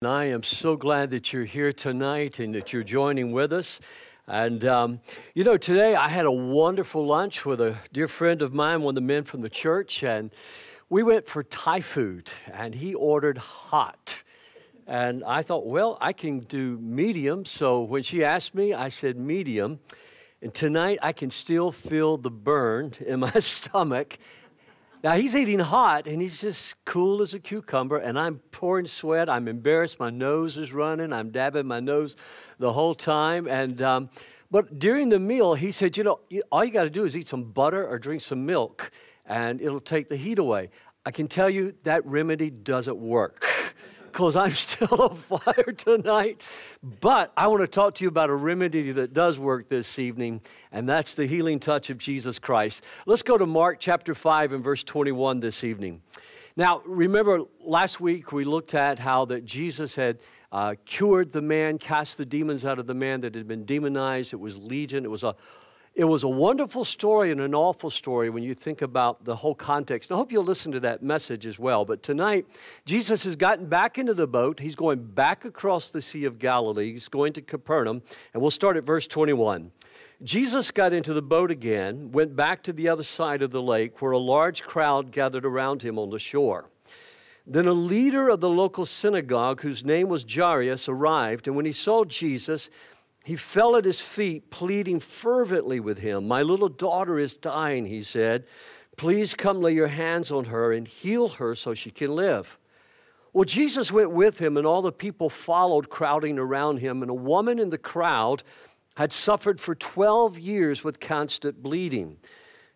And I am so glad that you're here tonight and that you're joining with us. And, um, you know, today I had a wonderful lunch with a dear friend of mine, one of the men from the church, and we went for Thai food, and he ordered hot. And I thought, well, I can do medium. So when she asked me, I said medium. And tonight I can still feel the burn in my stomach now he's eating hot and he's just cool as a cucumber, and I'm pouring sweat. I'm embarrassed. My nose is running. I'm dabbing my nose the whole time. And um, but during the meal, he said, "You know, all you got to do is eat some butter or drink some milk, and it'll take the heat away." I can tell you that remedy doesn't work because I'm still on fire tonight. But I want to talk to you about a remedy that does work this evening, and that's the healing touch of Jesus Christ. Let's go to Mark chapter 5 and verse 21 this evening. Now, remember last week we looked at how that Jesus had uh, cured the man, cast the demons out of the man that had been demonized. It was legion. It was a it was a wonderful story and an awful story when you think about the whole context. And I hope you'll listen to that message as well. But tonight, Jesus has gotten back into the boat. He's going back across the Sea of Galilee. He's going to Capernaum. And we'll start at verse 21. Jesus got into the boat again, went back to the other side of the lake where a large crowd gathered around him on the shore. Then a leader of the local synagogue, whose name was Jairus, arrived. And when he saw Jesus, he fell at his feet, pleading fervently with him. My little daughter is dying, he said. Please come lay your hands on her and heal her so she can live. Well, Jesus went with him, and all the people followed, crowding around him. And a woman in the crowd had suffered for 12 years with constant bleeding.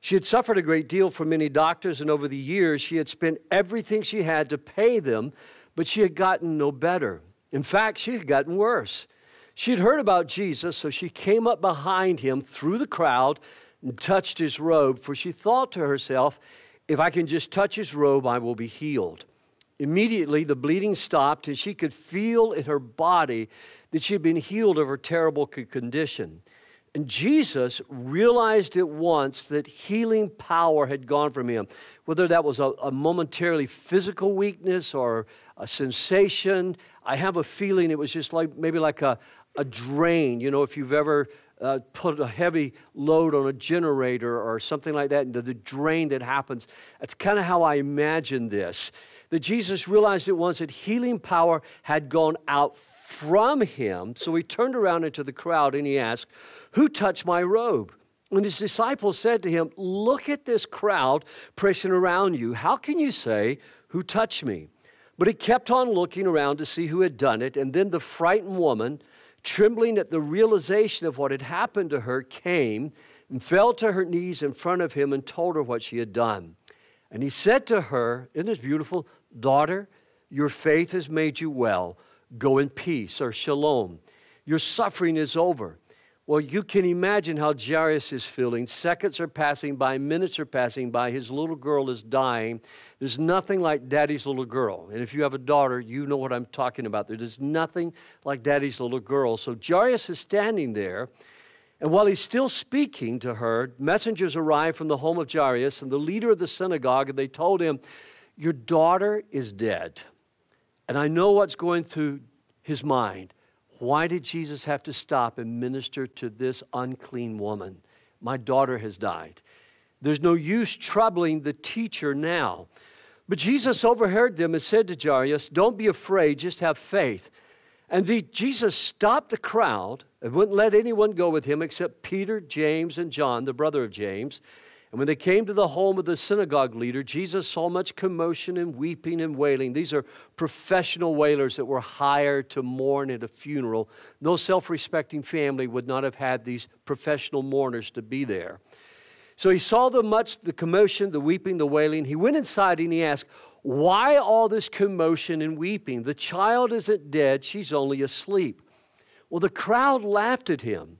She had suffered a great deal from many doctors, and over the years, she had spent everything she had to pay them, but she had gotten no better. In fact, she had gotten worse. She'd heard about Jesus, so she came up behind him through the crowd and touched his robe, for she thought to herself, if I can just touch his robe, I will be healed. Immediately, the bleeding stopped, and she could feel in her body that she had been healed of her terrible condition. And Jesus realized at once that healing power had gone from him, whether that was a, a, momentarily physical weakness or a sensation. I have a feeling it was just like maybe like a, a drain. You know, if you've ever uh, put a heavy load on a generator or something like that, and the, the drain that happens, that's kind of how I imagine this. That Jesus realized at once that healing power had gone out from him. So he turned around into the crowd and he asked, Who touched my robe? And his disciples said to him, Look at this crowd pressing around you. How can you say, Who touched me? But he kept on looking around to see who had done it. And then the frightened woman, trembling at the realization of what had happened to her, came and fell to her knees in front of him and told her what she had done. And he said to her, Isn't this beautiful? Daughter, your faith has made you well. Go in peace, or shalom. Your suffering is over. Well, you can imagine how Jairus is feeling. Seconds are passing by, minutes are passing by. His little girl is dying. There's nothing like daddy's little girl. And if you have a daughter, you know what I'm talking about. There's nothing like daddy's little girl. So Jairus is standing there. And while he's still speaking to her, messengers arrive from the home of Jairus and the leader of the synagogue, and they told him, Your daughter is dead. And I know what's going through his mind. Why did Jesus have to stop and minister to this unclean woman? My daughter has died. There's no use troubling the teacher now. But Jesus overheard them and said to Jairus, Don't be afraid, just have faith. And the, Jesus stopped the crowd and wouldn't let anyone go with him except Peter, James, and John, the brother of James. And when they came to the home of the synagogue leader, Jesus saw much commotion and weeping and wailing. These are professional wailers that were hired to mourn at a funeral. No self respecting family would not have had these professional mourners to be there. So he saw the much the commotion, the weeping, the wailing. He went inside and he asked, Why all this commotion and weeping? The child isn't dead, she's only asleep. Well, the crowd laughed at him.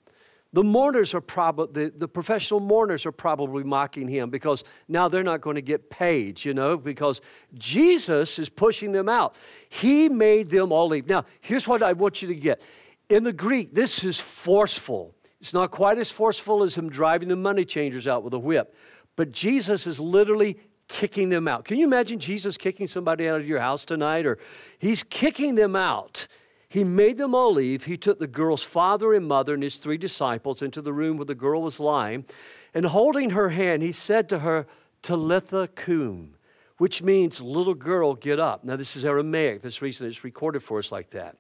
The mourners are probably, the, the professional mourners are probably mocking him because now they're not going to get paid, you know, because Jesus is pushing them out. He made them all leave. Now, here's what I want you to get. In the Greek, this is forceful. It's not quite as forceful as him driving the money changers out with a whip, but Jesus is literally kicking them out. Can you imagine Jesus kicking somebody out of your house tonight? Or he's kicking them out. He made them all leave. He took the girl's father and mother and his three disciples into the room where the girl was lying. And holding her hand, he said to her, Talitha cum, which means little girl, get up. Now, this is Aramaic. This reason it's recorded for us like that.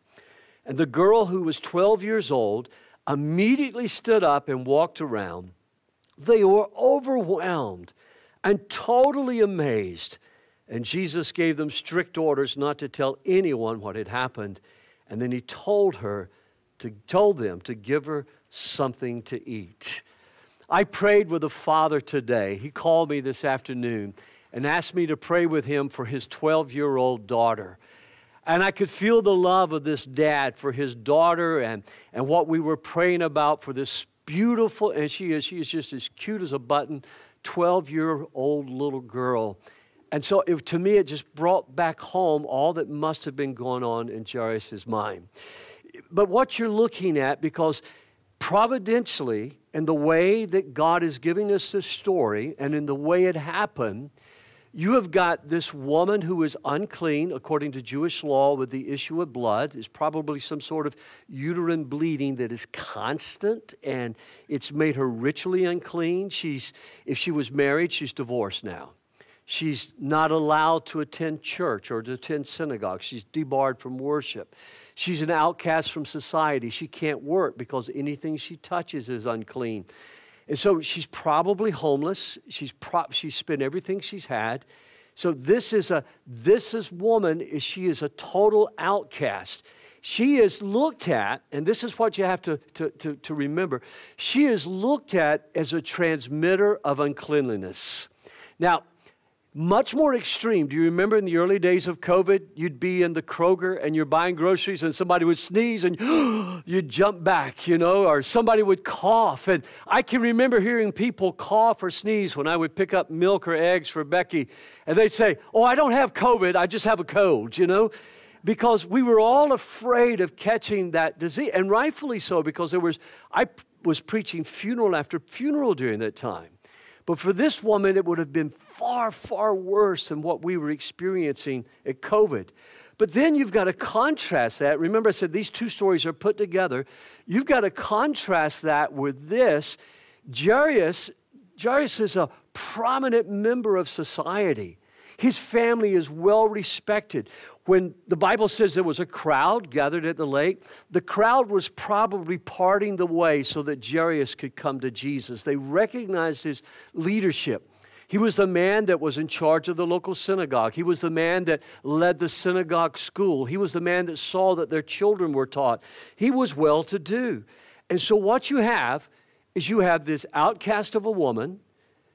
And the girl who was 12 years old immediately stood up and walked around. They were overwhelmed and totally amazed. And Jesus gave them strict orders not to tell anyone what had happened. And then he told her to told them to give her something to eat. I prayed with a father today. He called me this afternoon and asked me to pray with him for his 12 year old daughter. And I could feel the love of this dad for his daughter and, and what we were praying about for this beautiful, and she is, she is just as cute as a button, 12 year old little girl. And so it, to me, it just brought back home all that must have been going on in Jairus' mind. But what you're looking at, because providentially, in the way that God is giving us this story and in the way it happened, you have got this woman who is unclean according to Jewish law with the issue of blood. Is probably some sort of uterine bleeding that is constant and it's made her ritually unclean. She's, if she was married, she's divorced now. She's not allowed to attend church or to attend synagogue. She's debarred from worship. She's an outcast from society. She can't work because anything she touches is unclean. And so she's probably homeless. She's, pro- she's spent everything she's had. So this is a this is woman is she is a total outcast. She is looked at, and this is what you have to, to, to, to remember. She is looked at as a transmitter of uncleanliness. Now, much more extreme. Do you remember in the early days of COVID, you'd be in the Kroger and you're buying groceries and somebody would sneeze and you'd jump back, you know, or somebody would cough. And I can remember hearing people cough or sneeze when I would pick up milk or eggs for Becky. And they'd say, Oh, I don't have COVID, I just have a cold, you know? Because we were all afraid of catching that disease, and rightfully so, because there was, I was preaching funeral after funeral during that time. But for this woman, it would have been far, far worse than what we were experiencing at COVID. But then you've got to contrast that. Remember, I said these two stories are put together. You've got to contrast that with this. Jairus, Jairus is a prominent member of society. His family is well respected. When the Bible says there was a crowd gathered at the lake, the crowd was probably parting the way so that Jairus could come to Jesus. They recognized his leadership. He was the man that was in charge of the local synagogue. He was the man that led the synagogue school. He was the man that saw that their children were taught. He was well to do. And so, what you have is you have this outcast of a woman,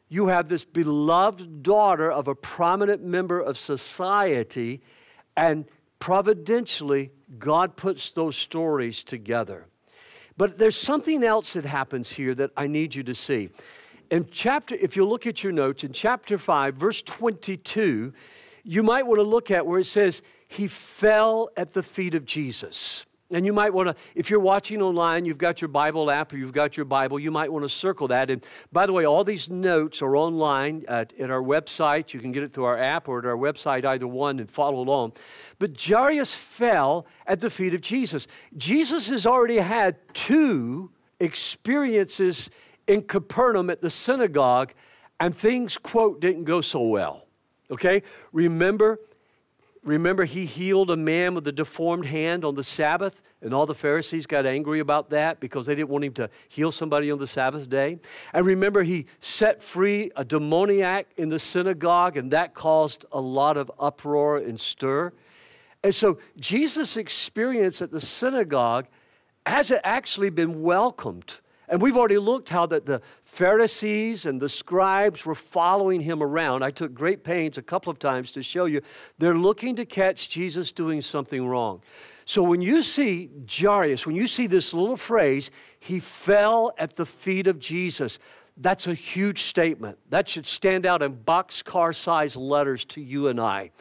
you have this beloved daughter of a prominent member of society, and providentially, God puts those stories together. But there's something else that happens here that I need you to see. In chapter, if you look at your notes, in chapter 5, verse 22, you might want to look at where it says, He fell at the feet of Jesus. And you might want to, if you're watching online, you've got your Bible app or you've got your Bible, you might want to circle that. And by the way, all these notes are online at, at our website. You can get it through our app or at our website, either one, and follow along. But Jairus fell at the feet of Jesus. Jesus has already had two experiences in Capernaum at the synagogue, and things, quote, didn't go so well. Okay? Remember, Remember, he healed a man with a deformed hand on the Sabbath, and all the Pharisees got angry about that because they didn't want him to heal somebody on the Sabbath day. And remember, he set free a demoniac in the synagogue, and that caused a lot of uproar and stir. And so, Jesus' experience at the synagogue hasn't actually been welcomed and we've already looked how that the Pharisees and the scribes were following him around. I took great pains a couple of times to show you they're looking to catch Jesus doing something wrong. So when you see Jairus, when you see this little phrase, he fell at the feet of Jesus, that's a huge statement. That should stand out in boxcar size letters to you and I.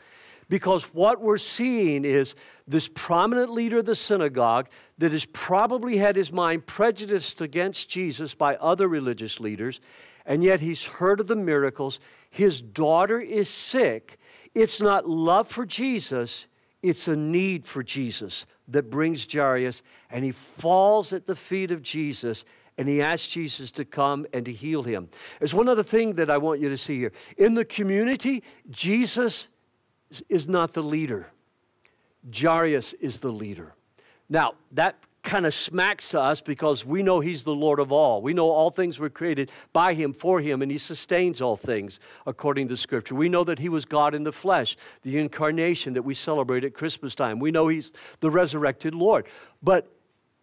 Because what we're seeing is this prominent leader of the synagogue that has probably had his mind prejudiced against Jesus by other religious leaders. and yet he's heard of the miracles. His daughter is sick. It's not love for Jesus, it's a need for Jesus that brings Jairus, and he falls at the feet of Jesus and he asks Jesus to come and to heal him. There's one other thing that I want you to see here. In the community, Jesus is not the leader, Jairus is the leader. Now, that kind of smacks to us because we know he's the Lord of all. We know all things were created by him, for him, and he sustains all things according to Scripture. We know that he was God in the flesh, the incarnation that we celebrate at Christmas time. We know he's the resurrected Lord. But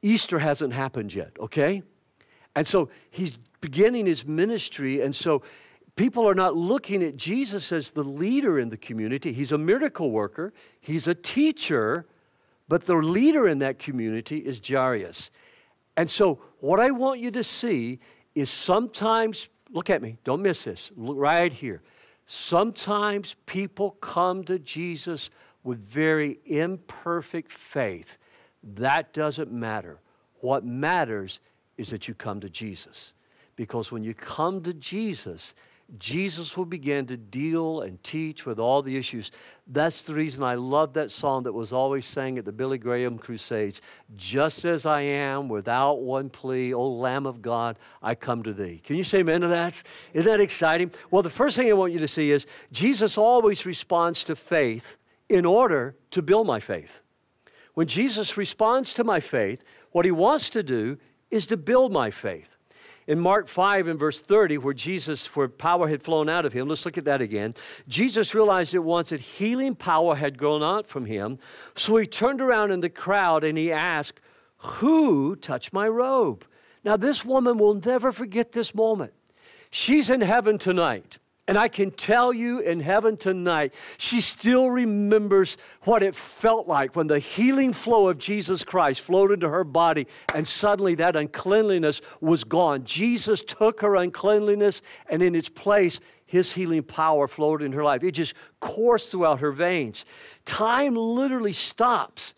Easter hasn't happened yet, okay? And so he's beginning his ministry, and so people are not looking at Jesus as the leader in the community. He's a miracle worker, he's a teacher but the leader in that community is Jairus. And so, what I want you to see is sometimes, look at me, don't miss this, look right here. Sometimes people come to Jesus with very imperfect faith. That doesn't matter. What matters is that you come to Jesus. Because when you come to Jesus, Jesus will begin to deal and teach with all the issues. That's the reason I love that song that was always sang at the Billy Graham Crusades. Just as I am, without one plea, O Lamb of God, I come to thee. Can you say amen to that? Isn't that exciting? Well, the first thing I want you to see is Jesus always responds to faith in order to build my faith. When Jesus responds to my faith, what he wants to do is to build my faith. In Mark 5 and verse 30, where Jesus, where power had flown out of him, let's look at that again. Jesus realized at once that healing power had gone out from him. So he turned around in the crowd and he asked, Who touched my robe? Now, this woman will never forget this moment. She's in heaven tonight. And I can tell you in heaven tonight, she still remembers what it felt like when the healing flow of Jesus Christ flowed into her body and suddenly that uncleanliness was gone. Jesus took her uncleanliness and in its place, his healing power flowed in her life. It just coursed throughout her veins. Time literally stops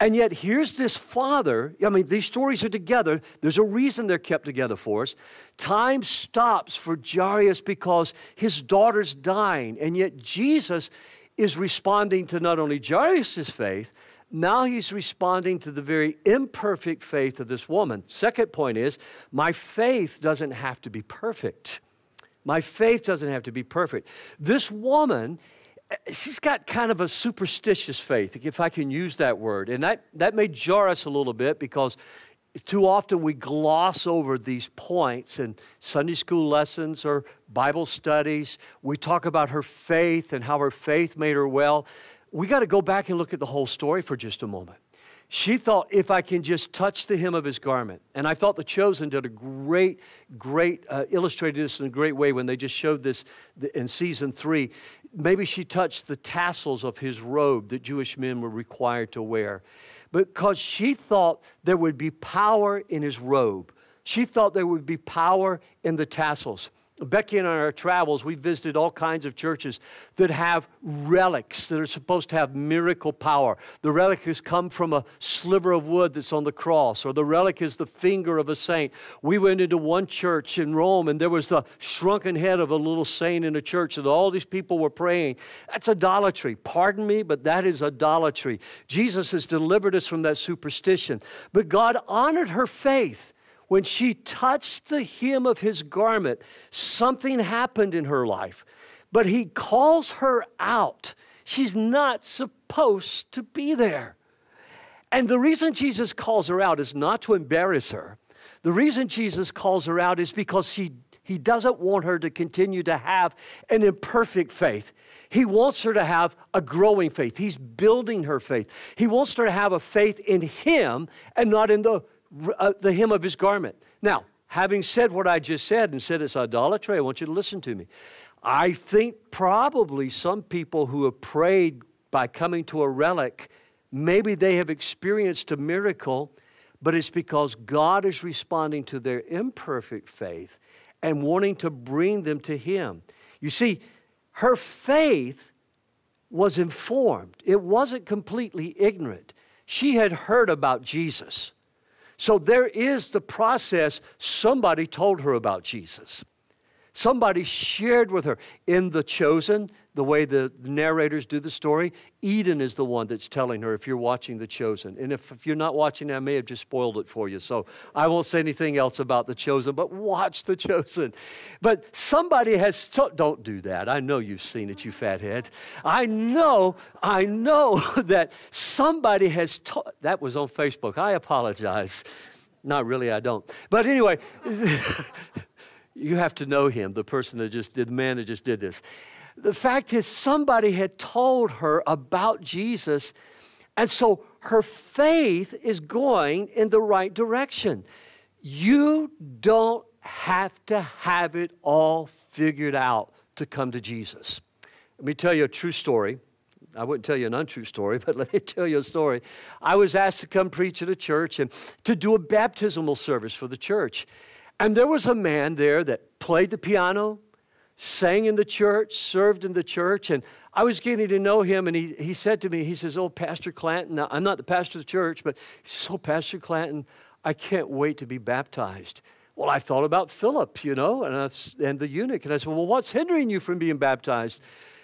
and yet, here's this father. I mean, these stories are together. There's a reason they're kept together for us. Time stops for Jairus because his daughter's dying. And yet, Jesus is responding to not only Jairus' faith, now he's responding to the very imperfect faith of this woman. Second point is, my faith doesn't have to be perfect. My faith doesn't have to be perfect. This woman she's got kind of a superstitious faith, if I can use that word. And that, that may jar us a little bit because too often we gloss over these points in Sunday school lessons or Bible studies. We talk about her faith and how her faith made her well. We got to go back and look at the whole story for just a moment. She thought, if I can just touch the hem of his garment. And I thought The Chosen did a great, great, uh, illustrated this in a great way when they just showed this in season three. Maybe she touched the tassels of his robe that Jewish men were required to wear. Because she thought there would be power in his robe. She thought there would be power in the tassels. Becky and I, on our travels, we visited all kinds of churches that have relics that are supposed to have miracle power. The relic has come from a sliver of wood that's on the cross, or the relic is the finger of a saint. We went into one church in Rome, and there was the shrunken head of a little saint in a church, and all these people were praying. That's idolatry. Pardon me, but that is idolatry. Jesus has delivered us from that superstition. But God honored her faith when she touched the hem of his garment, something happened in her life. But he calls her out. She's not supposed to be there. And the reason Jesus calls her out is not to embarrass her. The reason Jesus calls her out is because he, he doesn't want her to continue to have an imperfect faith. He wants her to have a growing faith. He's building her faith. He wants her to have a faith in Him and not in the uh, the hem of his garment. Now, having said what I just said and said it's idolatry, I want you to listen to me. I think probably some people who have prayed by coming to a relic, maybe they have experienced a miracle, but it's because God is responding to their imperfect faith and wanting to bring them to Him. You see, her faith was informed, it wasn't completely ignorant. She had heard about Jesus. So there is the process. Somebody told her about Jesus. Somebody shared with her. In The Chosen, the way the narrators do the story, Eden is the one that's telling her if you're watching The Chosen. And if, if you're not watching, I may have just spoiled it for you. So I won't say anything else about The Chosen, but watch The Chosen. But somebody has, don't do that. I know you've seen it, you fathead. I know, I know that somebody has taught, that was on Facebook. I apologize. Not really, I don't. But anyway, you have to know him, the person that just did, the man that just did this. The fact is, somebody had told her about Jesus, and so her faith is going in the right direction. You don't have to have it all figured out to come to Jesus. Let me tell you a true story. I wouldn't tell you an untrue story, but let me tell you a story. I was asked to come preach at a church and to do a baptismal service for the church. And there was a man there that played the piano, sang in the church, served in the church, and I was getting to know him, and he, he said to me, he says, Oh, Pastor Clanton, I'm not the pastor of the church, but he says, Oh, Pastor Clanton, I can't wait to be baptized. Well, I thought about Philip, you know, and, and the eunuch, and I said, Well, what's hindering you from being baptized?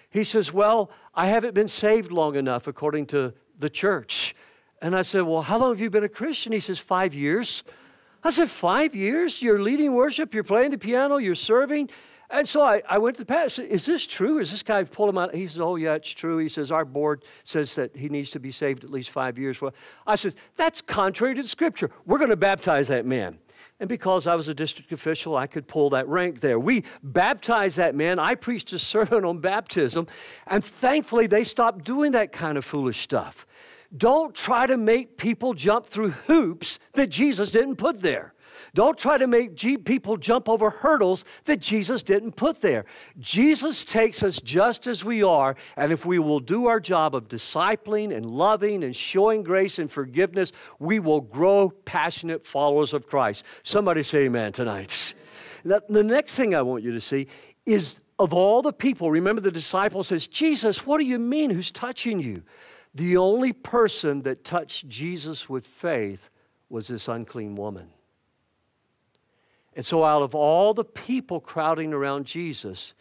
He says, Well, I haven't been saved long enough according to the church. And I said, Well, how long have you been a Christian? He says, Five years. I said, Five years? You're leading worship, you're playing the piano, you're serving. And so I, I went to the pastor. Is this true? Is this guy pulled him out? He says, Oh, yeah, it's true. He says, Our board says that he needs to be saved at least five years. Well, I said, That's contrary to the scripture. We're going to baptize that man. And because I was a district official, I could pull that rank there. We baptized that man. I preached a sermon on baptism. And thankfully, they stopped doing that kind of foolish stuff. Don't try to make people jump through hoops that Jesus didn't put there. Don't try to make people jump over hurdles that Jesus didn't put there. Jesus takes us just as we are, and if we will do our job of discipling and loving and showing grace and forgiveness, we will grow passionate followers of Christ. Somebody say amen tonight. The next thing I want you to see is of all the people, remember the disciple says, Jesus, what do you mean? Who's touching you? The only person that touched Jesus with faith was this unclean woman. And so, out of all the people crowding around Jesus,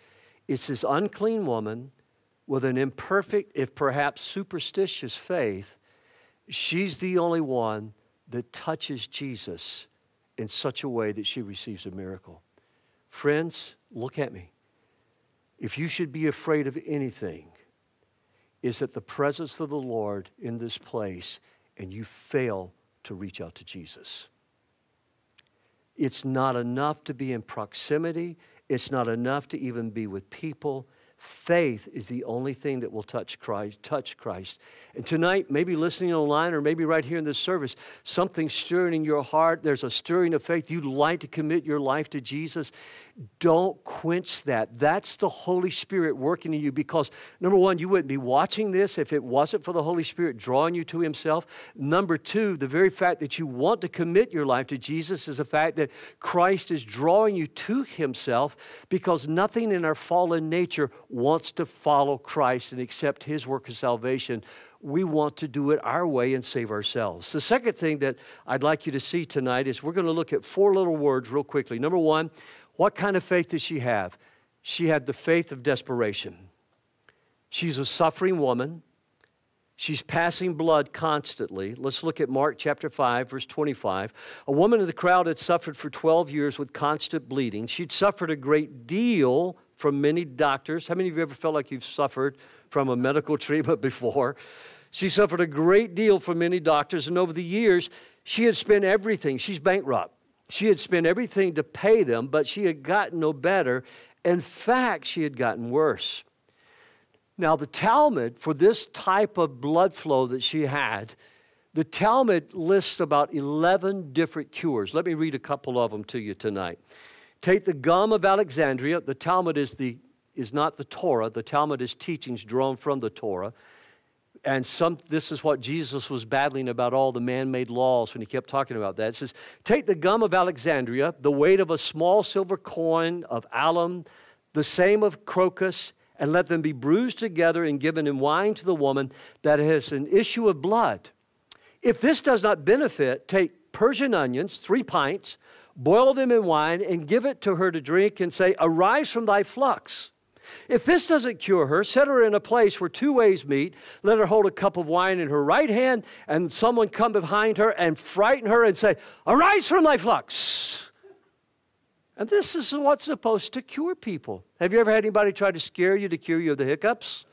it's this unclean woman with an imperfect, if perhaps superstitious faith. She's the only one that touches Jesus in such a way that she receives a miracle. Friends, look at me. If you should be afraid of anything, is that the presence of the Lord in this place and you fail to reach out to Jesus. It's not enough to be in proximity. It's not enough to even be with people. Faith is the only thing that will touch Christ, touch Christ. And tonight, maybe listening online or maybe right here in this service, something stirring in your heart. There's a stirring of faith. You'd like to commit your life to Jesus. Don't quench that. That's the Holy Spirit working in you because, number one, you wouldn't be watching this if it wasn't for the Holy Spirit drawing you to Himself. Number two, the very fact that you want to commit your life to Jesus is the fact that Christ is drawing you to Himself because nothing in our fallen nature wants to follow Christ and accept His work of salvation we want to do it our way and save ourselves. The second thing that I'd like you to see tonight is we're going to look at four little words real quickly. Number one, what kind of faith did she have? She had the faith of desperation. She's a suffering woman. She's passing blood constantly. Let's look at Mark chapter 5, verse 25. A woman in the crowd had suffered for 12 years with constant bleeding. She'd suffered a great deal from many doctors. How many of you ever felt like you've suffered from a medical treatment before? She suffered a great deal from many doctors, and over the years, she had spent everything. She's bankrupt. She had spent everything to pay them, but she had gotten no better. In fact, she had gotten worse. Now, the Talmud, for this type of blood flow that she had, the Talmud lists about 11 different cures. Let me read a couple of them to you tonight. Take the gum of Alexandria. The Talmud is, the, is not the Torah, the Talmud is teachings drawn from the Torah and some, this is what Jesus was battling about all the man made laws when he kept talking about that. It says, Take the gum of Alexandria, the weight of a small silver coin of alum, the same of crocus, and let them be bruised together and given in wine to the woman that has an issue of blood. If this does not benefit, take Persian onions, three pints, boil them in wine, and give it to her to drink, and say, Arise from thy flux. If this doesn't cure her, set her in a place where two ways meet. Let her hold a cup of wine in her right hand, and someone come behind her and frighten her and say, Arise from thy flux. And this is what's supposed to cure people. Have you ever had anybody try to scare you to cure you of the hiccups?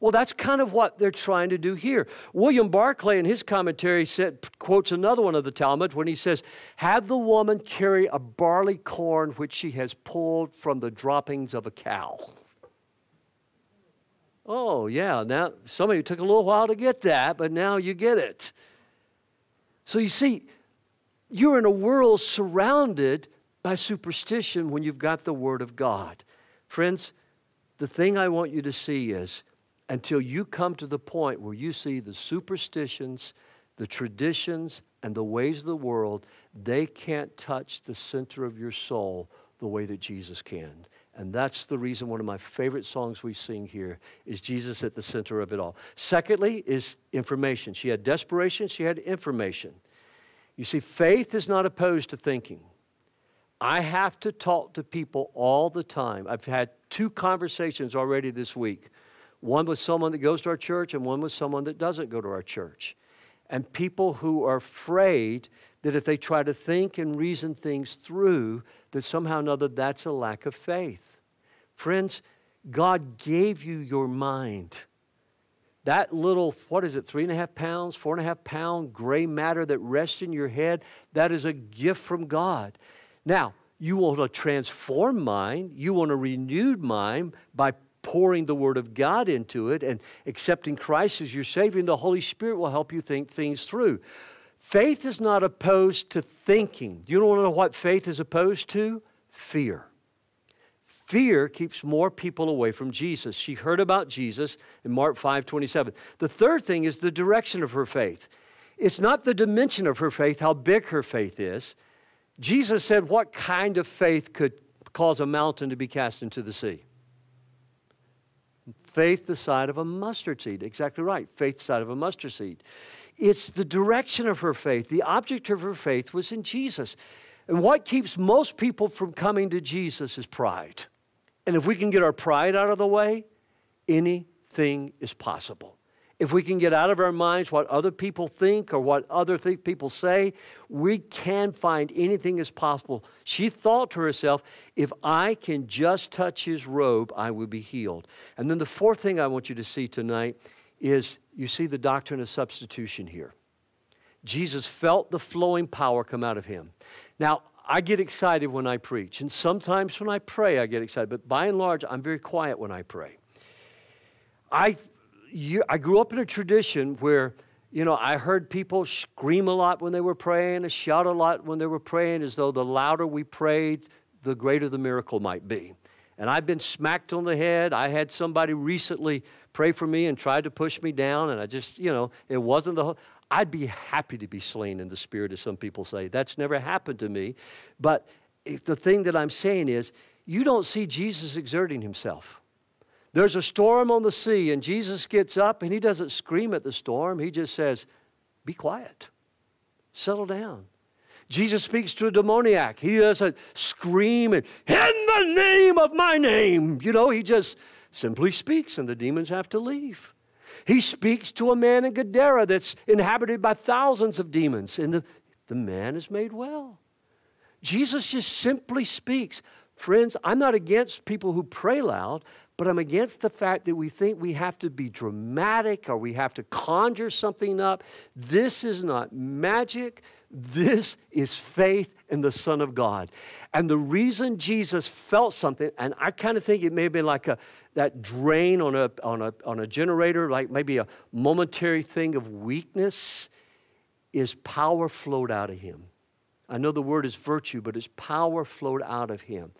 Well, that's kind of what they're trying to do here. William Barclay, in his commentary, said, quotes another one of the Talmud when he says, Have the woman carry a barley corn which she has pulled from the droppings of a cow. Oh, yeah. Now, some of you took a little while to get that, but now you get it. So you see, you're in a world surrounded by superstition when you've got the Word of God. Friends, the thing I want you to see is until you come to the point where you see the superstitions, the traditions, and the ways of the world, they can't touch the center of your soul the way that Jesus can. And that's the reason one of my favorite songs we sing here is Jesus at the center of it all. Secondly, is information. She had desperation, she had information. You see, faith is not opposed to thinking. I have to talk to people all the time. I've had two conversations already this week one with someone that goes to our church and one with someone that doesn't go to our church. And people who are afraid that if they try to think and reason things through, that somehow or another that's a lack of faith. Friends, God gave you your mind. That little, what is it, three and a half pounds, four and a half pound gray matter that rests in your head, that is a gift from God. Now, you want a transformed mind, you want a renewed mind by pouring the Word of God into it and accepting Christ as your Savior, and the Holy Spirit will help you think things through. Faith is not opposed to thinking. You don't want to know what faith is opposed to? Fear. Fear keeps more people away from Jesus. She heard about Jesus in Mark 5 27. The third thing is the direction of her faith. It's not the dimension of her faith, how big her faith is. Jesus said, What kind of faith could cause a mountain to be cast into the sea? Faith the side of a mustard seed. Exactly right. Faith the side of a mustard seed. It's the direction of her faith. The object of her faith was in Jesus. And what keeps most people from coming to Jesus is pride. And if we can get our pride out of the way, anything is possible if we can get out of our minds what other people think or what other th- people say, we can find anything is possible. She thought to herself, if I can just touch his robe, I will be healed. And then the fourth thing I want you to see tonight is you see the doctrine of substitution here. Jesus felt the flowing power come out of him. Now, I get excited when I preach, and sometimes when I pray, I get excited, but by and large, I'm very quiet when I pray. I you, I grew up in a tradition where, you know, I heard people scream a lot when they were praying, shout a lot when they were praying, as though the louder we prayed, the greater the miracle might be. And I've been smacked on the head. I had somebody recently pray for me and tried to push me down, and I just, you know, it wasn't the whole. I'd be happy to be slain in the spirit, as some people say. That's never happened to me. But the thing that I'm saying is, you don't see Jesus exerting himself. There's a storm on the sea, and Jesus gets up and he doesn't scream at the storm. He just says, Be quiet, settle down. Jesus speaks to a demoniac. He doesn't scream and, In the name of my name. You know, he just simply speaks, and the demons have to leave. He speaks to a man in Gadara that's inhabited by thousands of demons, and the, the man is made well. Jesus just simply speaks. Friends, I'm not against people who pray loud, but I'm against the fact that we think we have to be dramatic or we have to conjure something up. This is not magic. This is faith in the Son of God. And the reason Jesus felt something, and I kind of think it may have been like a, that drain on a, on, a, on a generator, like maybe a momentary thing of weakness, is power flowed out of him. I know the word is virtue, but it's power flowed out of him.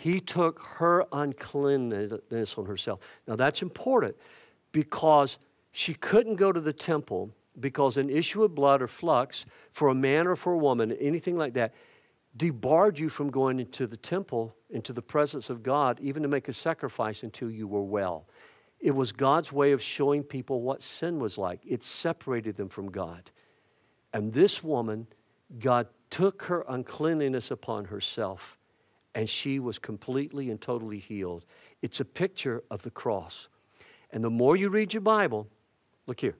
He took her uncleanness on herself. Now that's important because she couldn't go to the temple because an issue of blood or flux for a man or for a woman, anything like that, debarred you from going into the temple, into the presence of God, even to make a sacrifice until you were well. It was God's way of showing people what sin was like. It separated them from God. And this woman God took her uncleanliness upon herself and she was completely and totally healed. It's a picture of the cross. And the more you read your Bible, look here,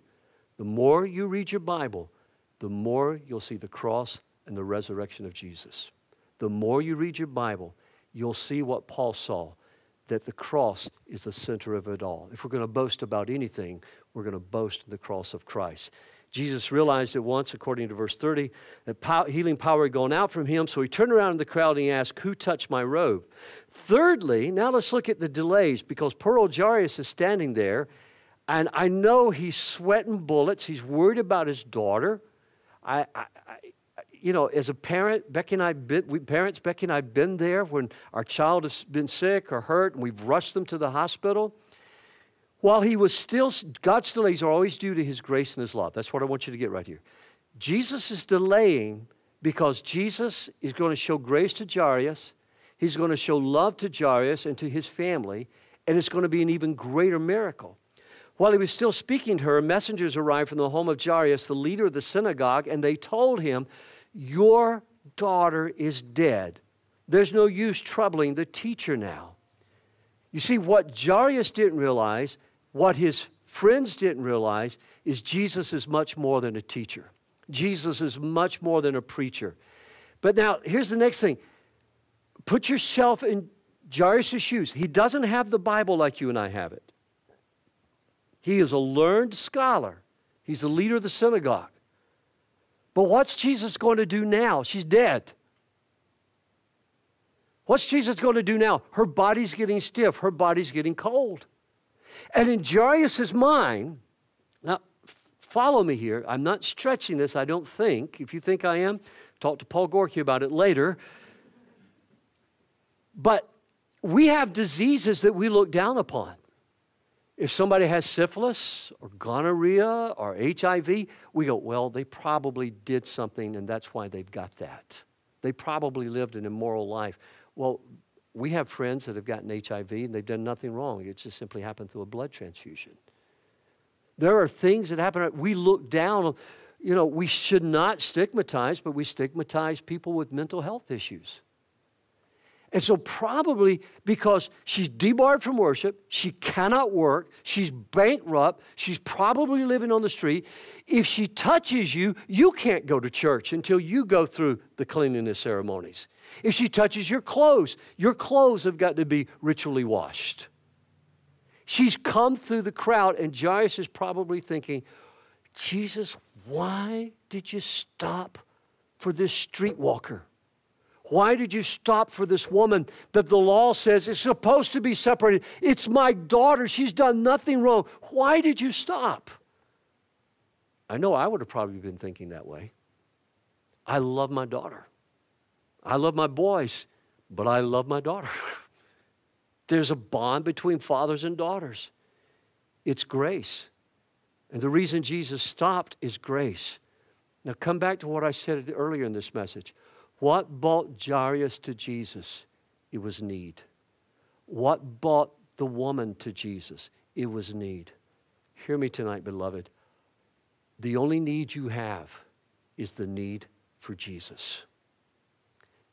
the more you read your Bible, the more you'll see the cross and the resurrection of Jesus. The more you read your Bible, you'll see what Paul saw that the cross is the center of it all. If we're going to boast about anything, we're going to boast in the cross of Christ. Jesus realized at once, according to verse 30, that pow- healing power had gone out from him, so he turned around in the crowd and he asked, Who touched my robe? Thirdly, now let's look at the delays because poor old Jairus is standing there, and I know he's sweating bullets. He's worried about his daughter. I, I, I you know, as a parent, Becky and I, been, we, parents, Becky and I have been there when our child has been sick or hurt, and we've rushed them to the hospital. While he was still, God's delays are always due to his grace and his love. That's what I want you to get right here. Jesus is delaying because Jesus is going to show grace to Jairus. He's going to show love to Jairus and to his family, and it's going to be an even greater miracle. While he was still speaking to her, messengers arrived from the home of Jairus, the leader of the synagogue, and they told him, Your daughter is dead. There's no use troubling the teacher now. You see, what Jairus didn't realize what his friends didn't realize is Jesus is much more than a teacher. Jesus is much more than a preacher. But now, here's the next thing put yourself in Jairus' shoes. He doesn't have the Bible like you and I have it. He is a learned scholar, he's the leader of the synagogue. But what's Jesus going to do now? She's dead. What's Jesus going to do now? Her body's getting stiff, her body's getting cold. And in Jairus' mind, now follow me here. I'm not stretching this, I don't think. If you think I am, talk to Paul Gorky about it later. But we have diseases that we look down upon. If somebody has syphilis or gonorrhea or HIV, we go, well, they probably did something and that's why they've got that. They probably lived an immoral life. Well, we have friends that have gotten HIV and they've done nothing wrong. It just simply happened through a blood transfusion. There are things that happen. We look down, you know, we should not stigmatize, but we stigmatize people with mental health issues. And so, probably because she's debarred from worship, she cannot work, she's bankrupt, she's probably living on the street. If she touches you, you can't go to church until you go through the cleanliness ceremonies. If she touches your clothes, your clothes have got to be ritually washed. She's come through the crowd, and Jairus is probably thinking, Jesus, why did you stop for this streetwalker? Why did you stop for this woman that the law says is supposed to be separated? It's my daughter. She's done nothing wrong. Why did you stop? I know I would have probably been thinking that way. I love my daughter. I love my boys, but I love my daughter. There's a bond between fathers and daughters. It's grace. And the reason Jesus stopped is grace. Now, come back to what I said earlier in this message. What brought Jairus to Jesus? It was need. What brought the woman to Jesus? It was need. Hear me tonight, beloved. The only need you have is the need for Jesus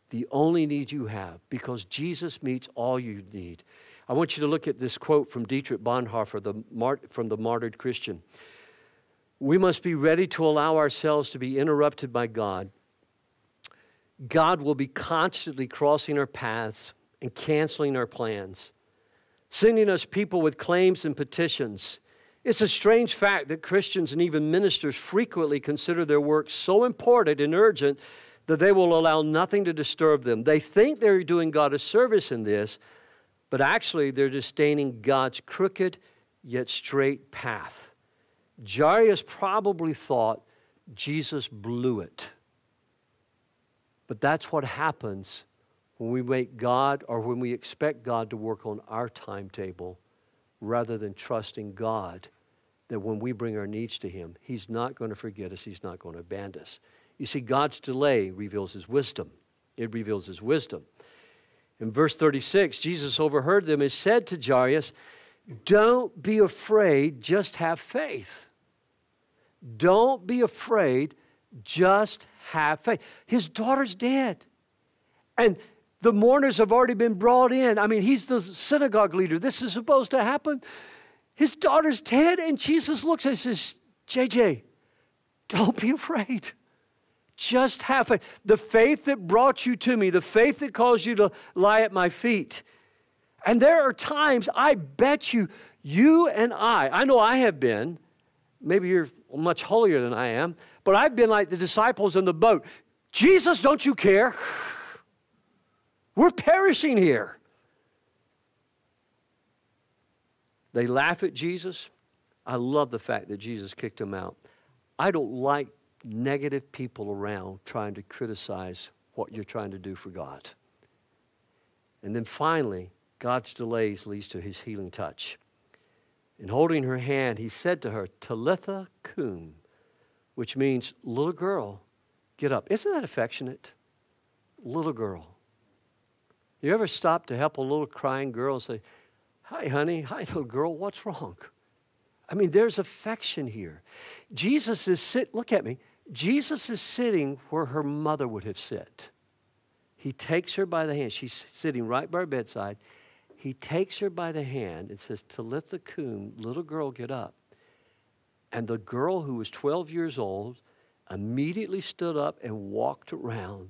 the only need you have because Jesus meets all you need. I want you to look at this quote from Dietrich Bonhoeffer the from the Martyred Christian. We must be ready to allow ourselves to be interrupted by God. God will be constantly crossing our paths and canceling our plans, sending us people with claims and petitions. It's a strange fact that Christians and even ministers frequently consider their work so important and urgent that they will allow nothing to disturb them. They think they're doing God a service in this, but actually they're disdaining God's crooked yet straight path. Jairus probably thought Jesus blew it. But that's what happens when we make God or when we expect God to work on our timetable rather than trusting God that when we bring our needs to Him, He's not going to forget us, He's not going to abandon us. You see, God's delay reveals his wisdom. It reveals his wisdom. In verse 36, Jesus overheard them and said to Jairus, Don't be afraid, just have faith. Don't be afraid, Just have faith. His daughter's dead. And the mourners have already been brought in. I mean, he's the synagogue leader. This is supposed to happen. His daughter's dead, and Jesus looks and says, JJ, don't be afraid. Just have faith. The faith that brought you to me, the faith that caused you to lie at my feet. And there are times, I bet you, you and I, I know I have been, maybe you're much holier than I am, but I've been like the disciples in the boat. Jesus, don't you care? We're perishing here. They laugh at Jesus. I love the fact that Jesus kicked them out. I don't like negative people around trying to criticize what you're trying to do for God. And then finally, God's delays leads to his healing touch. In holding her hand, he said to her, Talitha cum, which means, little girl, get up. Isn't that affectionate? Little girl. You ever stop to help a little crying girl and say, Hi, honey. Hi, little girl. What's wrong? I mean, there's affection here. Jesus is sit. Look at me. Jesus is sitting where her mother would have sat. He takes her by the hand. She's sitting right by her bedside. He takes her by the hand and says, Talitha cum, little girl, get up. And the girl who was 12 years old immediately stood up and walked around.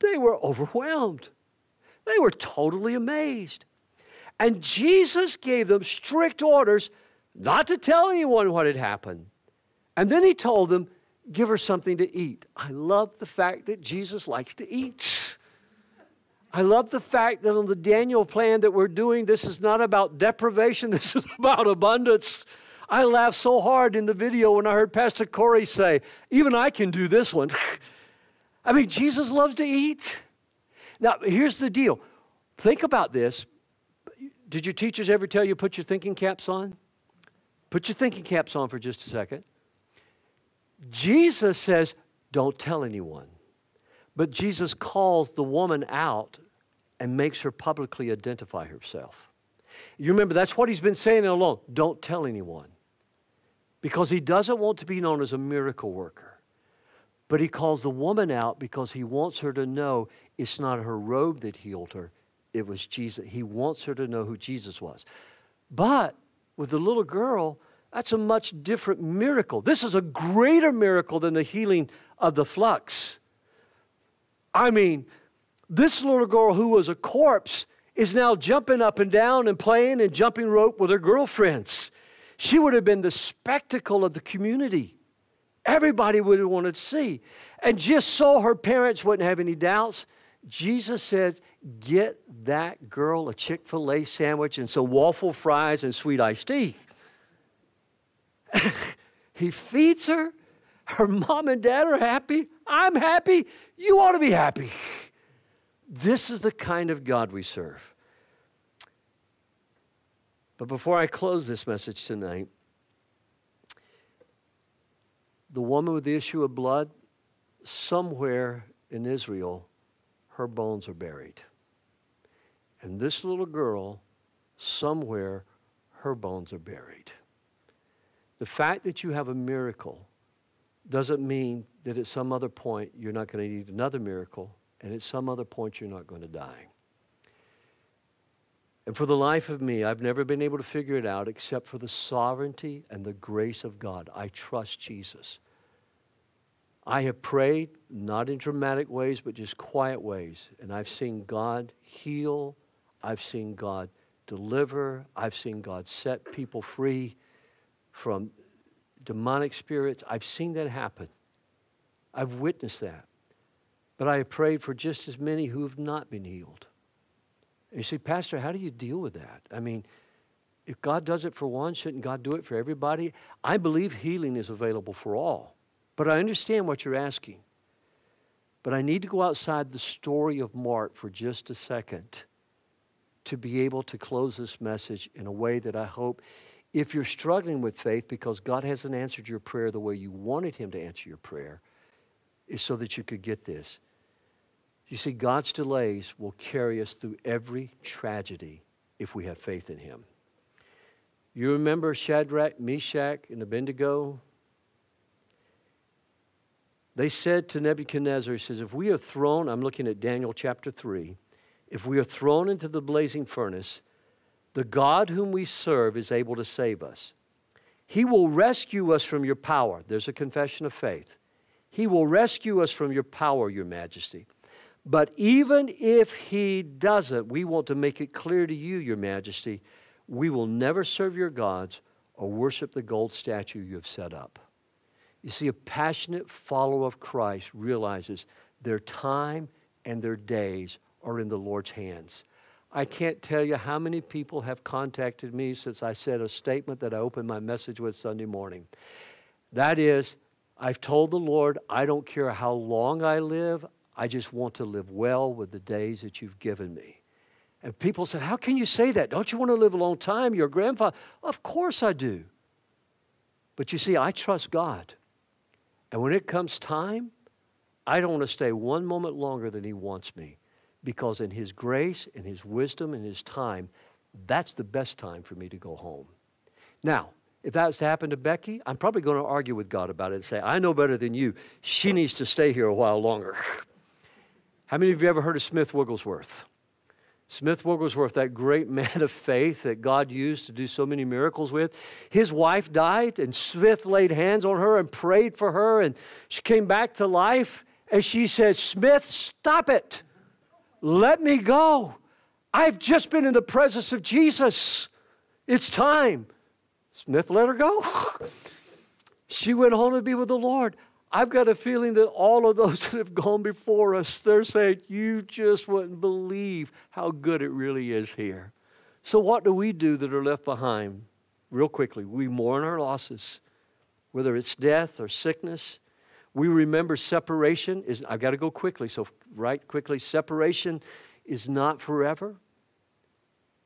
They were overwhelmed. They were totally amazed. And Jesus gave them strict orders not to tell anyone what had happened. And then he told them, give her something to eat. I love the fact that Jesus likes to eat. I love the fact that on the Daniel plan that we're doing, this is not about deprivation, this is about abundance. I laughed so hard in the video when I heard Pastor Corey say, even I can do this one. I mean, Jesus loves to eat. Now, here's the deal. Think about this. Did your teachers ever tell you put your thinking caps on? Put your thinking caps on for just a second. Jesus says, don't tell anyone. But Jesus calls the woman out and makes her publicly identify herself. You remember, that's what he's been saying all along. Don't tell anyone. Because he doesn't want to be known as a miracle worker. But he calls the woman out because he wants her to know it's not her robe that healed her, it was Jesus. He wants her to know who Jesus was. But with the little girl, that's a much different miracle. This is a greater miracle than the healing of the flux. I mean, this little girl who was a corpse is now jumping up and down and playing and jumping rope with her girlfriends. She would have been the spectacle of the community. Everybody would have wanted to see. And just so her parents wouldn't have any doubts, Jesus said, Get that girl a Chick fil A sandwich and some waffle fries and sweet iced tea. he feeds her. Her mom and dad are happy. I'm happy. You ought to be happy. This is the kind of God we serve. But before I close this message tonight, the woman with the issue of blood, somewhere in Israel, her bones are buried. And this little girl, somewhere, her bones are buried. The fact that you have a miracle doesn't mean that at some other point you're not going to need another miracle, and at some other point you're not going to die. And for the life of me, I've never been able to figure it out except for the sovereignty and the grace of God. I trust Jesus. I have prayed, not in dramatic ways, but just quiet ways. And I've seen God heal. I've seen God deliver. I've seen God set people free from demonic spirits. I've seen that happen. I've witnessed that. But I have prayed for just as many who have not been healed. And you say, Pastor, how do you deal with that? I mean, if God does it for one, shouldn't God do it for everybody? I believe healing is available for all. But I understand what you're asking. But I need to go outside the story of Mark for just a second to be able to close this message in a way that I hope, if you're struggling with faith because God hasn't answered your prayer the way you wanted Him to answer your prayer, is so that you could get this. You see, God's delays will carry us through every tragedy if we have faith in Him. You remember Shadrach, Meshach, and Abednego? They said to Nebuchadnezzar, He says, If we are thrown, I'm looking at Daniel chapter 3, if we are thrown into the blazing furnace, the God whom we serve is able to save us. He will rescue us from your power. There's a confession of faith. He will rescue us from your power, your majesty. But even if he doesn't, we want to make it clear to you, your majesty, we will never serve your gods or worship the gold statue you have set up. You see, a passionate follower of Christ realizes their time and their days are in the Lord's hands. I can't tell you how many people have contacted me since I said a statement that I opened my message with Sunday morning. That is, I've told the Lord, I don't care how long I live, I just want to live well with the days that you've given me. And people said, How can you say that? Don't you want to live a long time? Your grandfather. Of course I do. But you see, I trust God. And when it comes time, I don't want to stay one moment longer than He wants me. Because in His grace, in His wisdom, in His time, that's the best time for me to go home. Now, if that was to happen to Becky, I'm probably going to argue with God about it and say, I know better than you. She needs to stay here a while longer. How many of you ever heard of Smith Wigglesworth? Smith Wigglesworth, that great man of faith that God used to do so many miracles with, his wife died, and Smith laid hands on her and prayed for her, and she came back to life. And she said, Smith, stop it. Let me go. I've just been in the presence of Jesus. It's time. Smith let her go. she went home to be with the Lord. I've got a feeling that all of those that have gone before us, they're saying, You just wouldn't believe how good it really is here. So, what do we do that are left behind? Real quickly, we mourn our losses, whether it's death or sickness. We remember separation is, I've got to go quickly, so right quickly. Separation is not forever.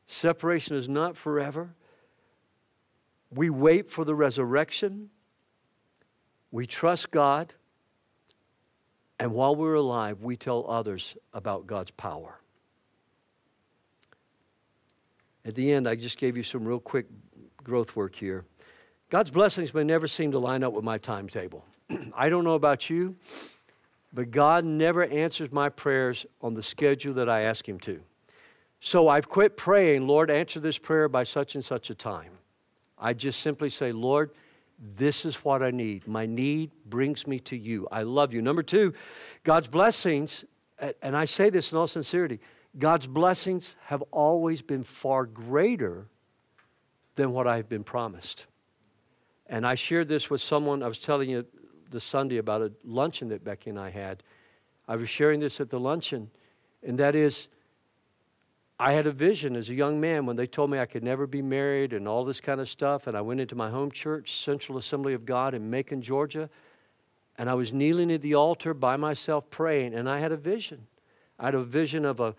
Separation is not forever. We wait for the resurrection. We trust God, and while we're alive, we tell others about God's power. At the end, I just gave you some real quick growth work here. God's blessings may never seem to line up with my timetable. I don't know about you, but God never answers my prayers on the schedule that I ask Him to. So I've quit praying, Lord, answer this prayer by such and such a time. I just simply say, Lord, this is what I need. My need brings me to you. I love you. Number two, God's blessings, and I say this in all sincerity, God's blessings have always been far greater than what I've been promised. And I shared this with someone, I was telling you this Sunday about a luncheon that Becky and I had. I was sharing this at the luncheon, and that is, I had a vision as a young man when they told me I could never be married and all this kind of stuff. And I went into my home church, Central Assembly of God in Macon, Georgia. And I was kneeling at the altar by myself praying. And I had a vision. I had a vision of a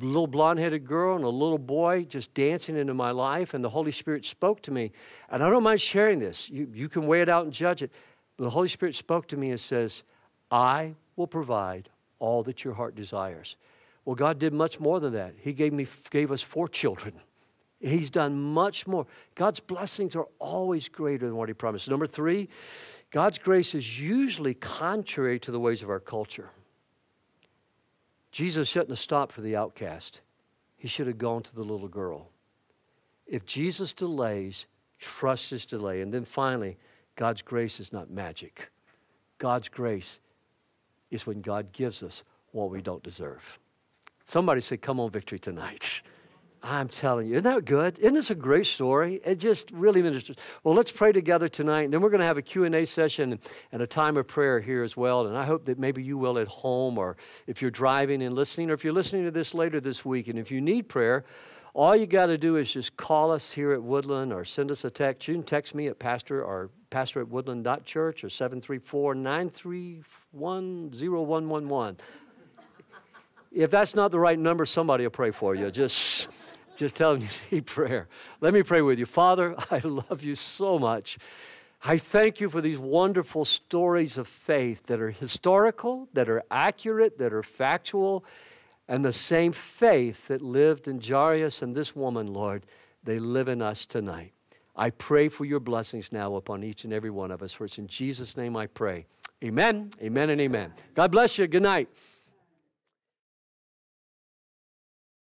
little blonde headed girl and a little boy just dancing into my life. And the Holy Spirit spoke to me. And I don't mind sharing this. You, you can weigh it out and judge it. The Holy Spirit spoke to me and says, I will provide all that your heart desires. Well, God did much more than that. He gave, me, gave us four children. He's done much more. God's blessings are always greater than what He promised. Number three, God's grace is usually contrary to the ways of our culture. Jesus shouldn't have stopped for the outcast, He should have gone to the little girl. If Jesus delays, trust His delay. And then finally, God's grace is not magic. God's grace is when God gives us what we don't deserve. Somebody said, Come on, victory tonight. I'm telling you, isn't that good? Isn't this a great story? It just really ministers. Well, let's pray together tonight, and then we're going to have a Q&A session and a time of prayer here as well. And I hope that maybe you will at home, or if you're driving and listening, or if you're listening to this later this week, and if you need prayer, all you got to do is just call us here at Woodland or send us a text. You can text me at pastor or pastor at woodland.church or 734 931 0111 if that's not the right number, somebody will pray for you. Just, just tell them you need prayer. Let me pray with you. Father, I love you so much. I thank you for these wonderful stories of faith that are historical, that are accurate, that are factual, and the same faith that lived in Jairus and this woman, Lord, they live in us tonight. I pray for your blessings now upon each and every one of us. For it's in Jesus' name I pray. Amen, amen, and amen. God bless you. Good night.